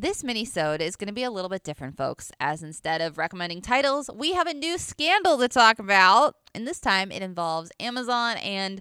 This mini-sode is going to be a little bit different, folks, as instead of recommending titles, we have a new scandal to talk about. And this time it involves Amazon and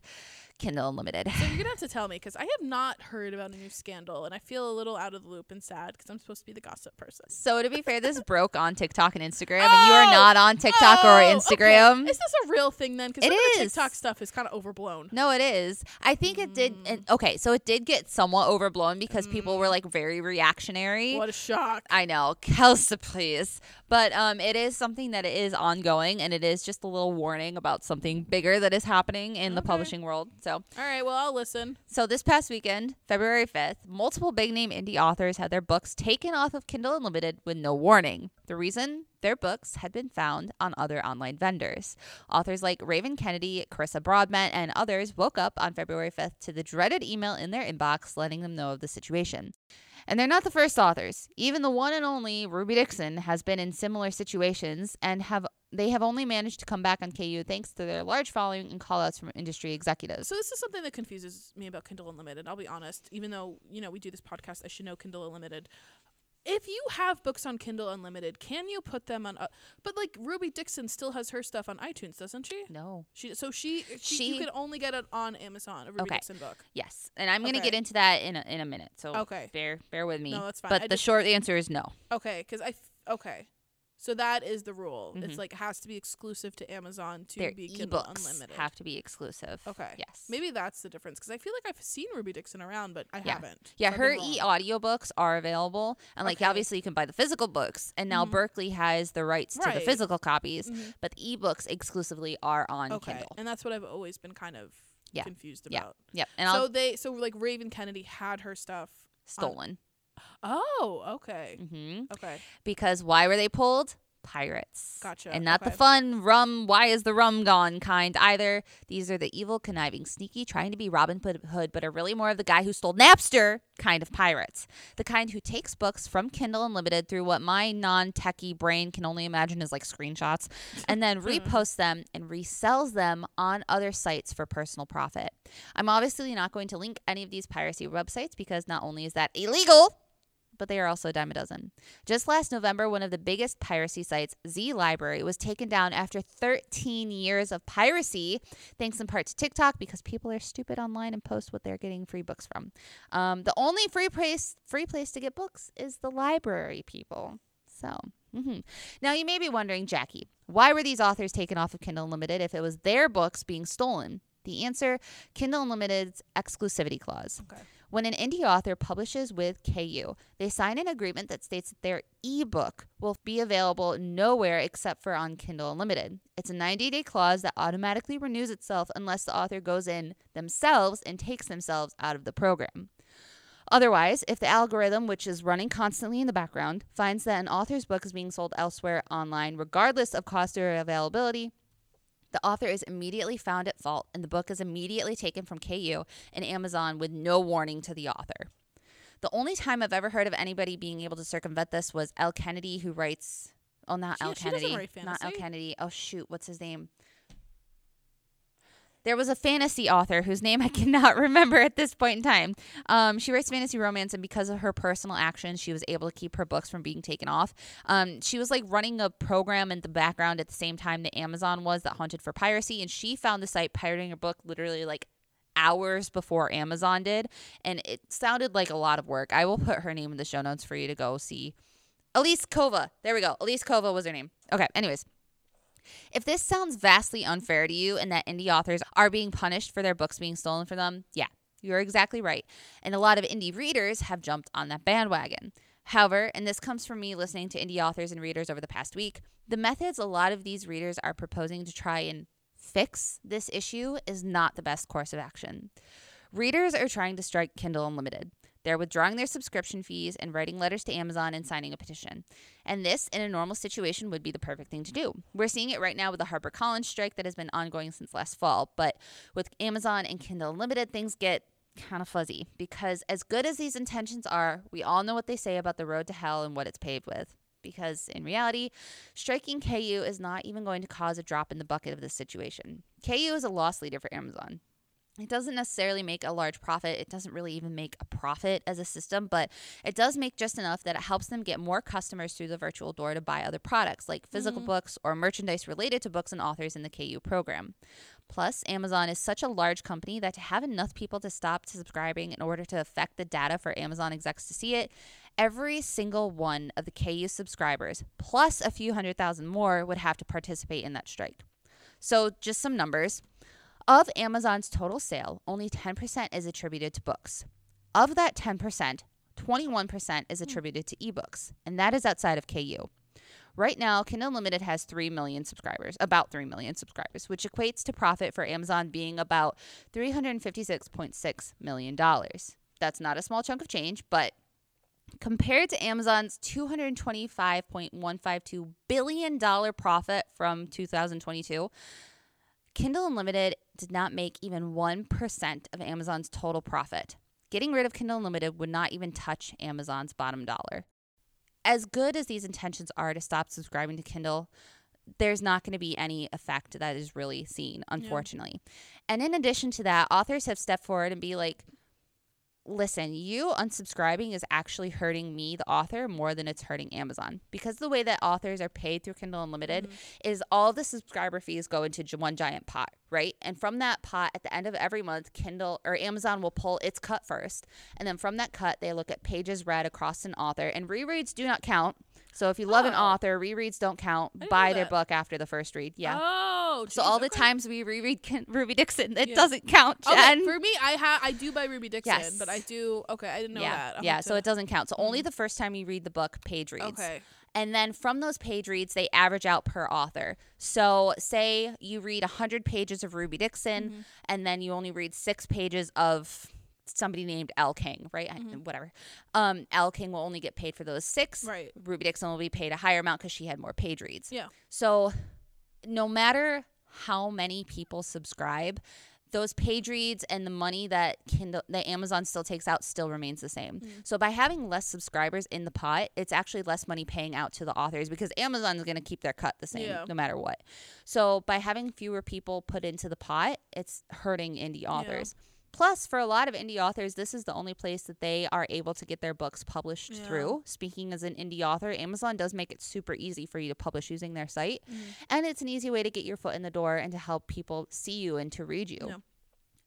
Kindle Unlimited. So you're gonna have to tell me because I have not heard about a new scandal, and I feel a little out of the loop and sad because I'm supposed to be the gossip person. So to be fair, this broke on TikTok and Instagram, and you are Oh! not on TikTok or Oh, Instagram. Okay. Is this a real thing then? Because It some of the. TikTok stuff is kind of overblown. No, it is. I think it did. And, okay, so it did get somewhat overblown because people were like very reactionary. What a shock! I know, Kelsey, please. But um, it is something that is ongoing, and it is just a little warning about something bigger that is happening in the publishing world. So, All right, well I'll listen. so this past weekend, February fifth, multiple big name indie authors had their books taken off of Kindle Unlimited with no warning. The reason their books had been found on other online vendors. Authors like Raven Kennedy, Carissa Broadbent, and others woke up on February 5th to the dreaded email in their inbox letting them know of the situation. And they're not the first authors. Even the one and only Ruby Dixon has been in similar situations and have they have only managed to come back on KU thanks to their large following and callouts from industry executives. So this is something that confuses me about Kindle Unlimited. I'll be honest. Even though you know we do this podcast, I should know Kindle Unlimited. If you have books on Kindle Unlimited, can you put them on? Uh, but like Ruby Dixon still has her stuff on iTunes, doesn't she? No. She so she, she, She- you could only get it on Amazon. A Ruby Okay. Dixon book. Yes, and I'm going to Okay. get into that in a, in a minute. So Okay. bear bear with me. No, that's fine. But I the just- short answer is no. Okay, because I f- okay. So that is the rule. Mhm. It's like it has to be exclusive to Amazon to Their be Kindle ebooks Unlimited. have to be exclusive. Okay. Yes. Maybe that's the difference because I feel like I've seen Ruby Dixon around, but I Yeah. haven't. Yeah, So her e audiobooks are available. And like Okay. obviously you can buy the physical books. And now Mhm. Berkley has the rights to the physical copies, Mhm. but the ebooks exclusively are on Okay, Kindle. and that's what I've always been kind of Yeah. confused Yeah. about. Yep. And so I'll they so like Raven Kennedy had her stuff. stolen. Oh, okay, hmm okay, Because why were they pulled? Pirates. Gotcha, And not the fun rum, why is the rum gone kind either. These are the evil, conniving, sneaky, trying to be Robin Hood, but are really more of the guy who stole Napster kind of pirates. The kind who takes books from Kindle Unlimited through what my non techie brain can only imagine is like screenshots, and then reposts them and resells them on other sites for personal profit. I'm obviously not going to link any of these piracy websites because not only is that illegal, but they are also a dime a dozen. Just last November, one of the biggest piracy sites, Z Library, was taken down after 13 years of piracy, thanks in part to TikTok because people are stupid online and post what they're getting free books from. Um, the only free place free place to get books is the library, people. So. mhm. Now you may be wondering, Jackie, why were these authors taken off of Kindle Unlimited if it was their books being stolen? The answer Kindle Unlimited's exclusivity clause. okay. When an indie author publishes with KU, they sign an agreement that states that their ebook will be available nowhere except for on Kindle Unlimited. It's a 90 day clause that automatically renews itself unless the author goes in themselves and takes themselves out of the program. Otherwise, if the algorithm, which is running constantly in the background, finds that an author's book is being sold elsewhere online, regardless of cost or availability, the author is immediately found at fault and the book is immediately taken from KU and Amazon with no warning to the author. The only time I've ever heard of anybody being able to circumvent this was L. Kennedy, who writes. Oh, not She- L. Kennedy. Not L. Kennedy. Oh, shoot. What's his name? There was a fantasy author whose name I cannot remember at this point in time. Um, she writes fantasy romance, and because of her personal actions, she was able to keep her books from being taken off. Um, she was like running a program in the background at the same time that Amazon was that hunted for piracy, and she found the site pirating her book literally like hours before Amazon did, and it sounded like a lot of work. I will put her name in the show notes for you to go see. Elise Kova. There we go. Elise Kova was her name. Okay, anyways. If this sounds vastly unfair to you and that indie authors are being punished for their books being stolen from them, yeah, you're exactly right. And a lot of indie readers have jumped on that bandwagon. However, and this comes from me listening to indie authors and readers over the past week, the methods a lot of these readers are proposing to try and fix this issue is not the best course of action. Readers are trying to strike Kindle Unlimited. They're withdrawing their subscription fees and writing letters to Amazon and signing a petition. And this, in a normal situation, would be the perfect thing to do. We're seeing it right now with the HarperCollins strike that has been ongoing since last fall. But with Amazon and Kindle Unlimited, things get kind of fuzzy because, as good as these intentions are, we all know what they say about the road to hell and what it's paved with. Because in reality, striking KU is not even going to cause a drop in the bucket of this situation. KU is a loss leader for Amazon. It doesn't necessarily make a large profit. It doesn't really even make a profit as a system, but it does make just enough that it helps them get more customers through the virtual door to buy other products like physical mm-hmm. books or merchandise related to books and authors in the KU program. Plus, Amazon is such a large company that to have enough people to stop subscribing in order to affect the data for Amazon execs to see it, every single one of the KU subscribers, plus a few hundred thousand more, would have to participate in that strike. So, just some numbers. Of Amazon's total sale, only 10% is attributed to books. Of that 10%, 21% is hmm. attributed to ebooks, and that is outside of KU. Right now, Kindle Unlimited has 3 million subscribers, about 3 million subscribers, which equates to profit for Amazon being about $356.6 million. That's not a small chunk of change, but compared to Amazon's $225.152 billion profit from 2022, Kindle Unlimited did not make even 1% of Amazon's total profit. Getting rid of Kindle Unlimited would not even touch Amazon's bottom dollar. As good as these intentions are to stop subscribing to Kindle, there's not going to be any effect that is really seen, unfortunately. And in addition to that, authors have stepped forward and be like, listen, you unsubscribing is actually hurting me, the author, more than it's hurting Amazon. Because the way that authors are paid through Kindle Unlimited mm-hmm. is all the subscriber fees go into one giant pot, right? And from that pot, at the end of every month, Kindle or Amazon will pull its cut first. And then from that cut, they look at pages read across an author, and rereads do not count. So if you love an Oh. author, rereads don't count. didn't Buy know their that. book after the first read. Yeah. Oh, so geez, all the okay. times we reread Kin- Ruby Dixon, it Yeah. doesn't count, Okay, for me, I ha I do buy Ruby Dixon, Yes. but I do. Okay, I didn't know yeah, that. I'll yeah. have So to- it doesn't count. So only the first time you read the book, page reads. Okay. And then from those page reads, they average out per author. So say you read 100 pages of Ruby Dixon, Mm-hmm. and then you only read six pages of somebody named L. King, right? I- Whatever. Um, L. King will only get paid for those six. Mm-hmm. Right. Ruby Dixon will be paid a higher amount because she had more page reads. Yeah. So no matter how many people subscribe, those page reads and the money that Kindle that Amazon still takes out still remains the same. So by having less subscribers in the pot, it's actually less money paying out to the authors because Amazon is going to keep their cut the same Yeah. no matter what. So by having fewer people put into the pot, it's hurting indie authors. Plus, for a lot of indie authors, this is the only place that they are able to get their books published Yeah. through. Speaking as an indie author, Amazon does make it super easy for you to publish using their site. Mm-hmm. And it's an easy way to get your foot in the door and to help people see you and to read you. Yeah.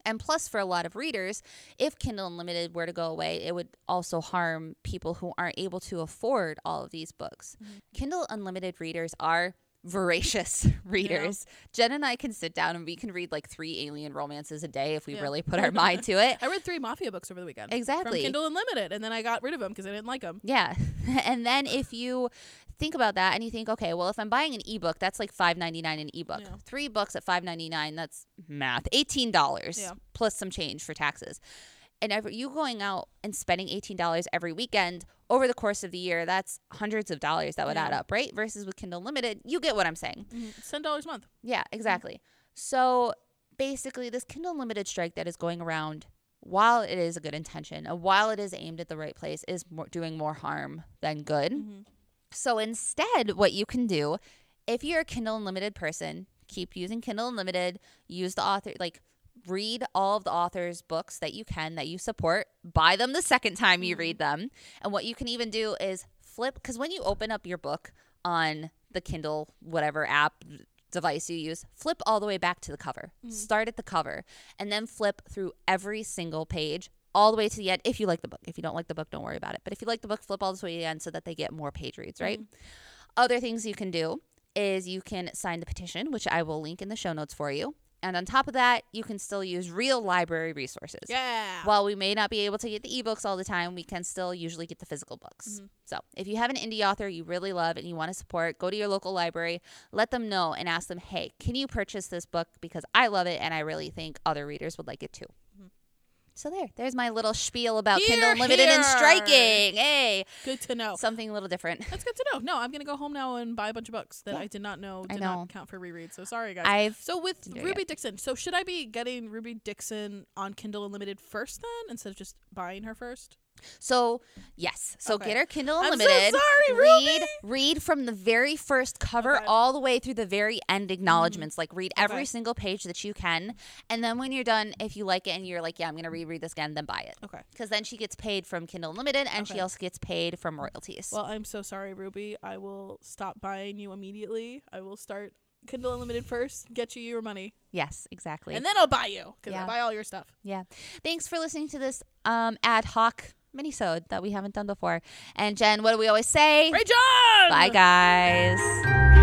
And plus, for a lot of readers, if Kindle Unlimited were to go away, it would also harm people who aren't able to afford all of these books. Mm-hmm. Kindle Unlimited readers are voracious readers. Jen and I can sit down and we can read like three alien romances a day if we Yeah. really put our mind to it. I read three Mafia books over the weekend. Exactly. From Kindle Unlimited, and then I got rid of them because I didn't like them. Yeah. and then if you think about that and you think, okay, well if I'm buying an ebook, that's like five ninety nine an ebook. Yeah. Three books at five ninety nine, that's math. Eighteen dollars Yeah. plus some change for taxes. And every, you going out and spending eighteen dollars every weekend over the course of the year, that's hundreds of dollars that would add up, right? Versus with Kindle Limited, you get what I'm saying. Mm-hmm. Ten dollars a month. Yeah, mm-hmm. exactly. So basically, this Kindle Unlimited strike that is going around, while it is a good intention, and while it is aimed at the right place, is more, doing more harm than good. Mm-hmm. So instead, what you can do, if you're a Kindle Unlimited person, keep using Kindle Unlimited, use the author, like, read all of the author's books that you can that you support buy them the second time you read mm-hmm. them. And what you can even do is flip because when you open up your book on the kindle whatever app device you use flip all the way back to the cover. Mm. Start at the cover and then flip through every single page all the way to the end. If you like the book. If you don't like the book don't worry about it. But if you like the book flip all the way to the end so that they get more page reads right? Mm-hmm. Other things you can do is you can sign the petition, which I will link in the show notes for you. And on top of that, you can still use real library resources. Yeah. While we may not be able to get the ebooks all the time, we can still usually get the physical books. Mm-hmm. So, if you have an indie author you really love and you want to support, go to your local library, let them know, and ask them, hey, can you purchase this book? Because I love it and I really think other readers would like it too. So, there, there's my little spiel about Kindle Here, Unlimited and striking. Hey, good to know. something a little different. That's good to know. No, I'm gonna go home now and buy a bunch of books that Yeah. I did not know did know. not count for reread. So sorry, guys. I've so with Didn't do it Ruby Dixon, so should I be getting Ruby Dixon on Kindle Unlimited first then, instead of just buying her first? So yes, so Okay. get her Kindle I'm so Unlimited. sorry, read Ruby. read from the very first cover Okay. all the way through the very end acknowledgments. Like read every Okay. single page that you can, and then when you're done, if you like it and you're like, yeah, I'm gonna reread this again, then buy it. Okay. Because then she gets paid from Kindle Unlimited, and she also gets paid from royalties. Well, I'm so sorry, Ruby. I will stop buying you immediately. I will start Kindle Unlimited first, get you your money, yes, exactly. and then I'll buy you because Yeah. I buy all your stuff. Yeah. Thanks for listening to this um, ad hoc minisode that we haven't done before. And Jen, what do we always say? Ray John! Bye, guys.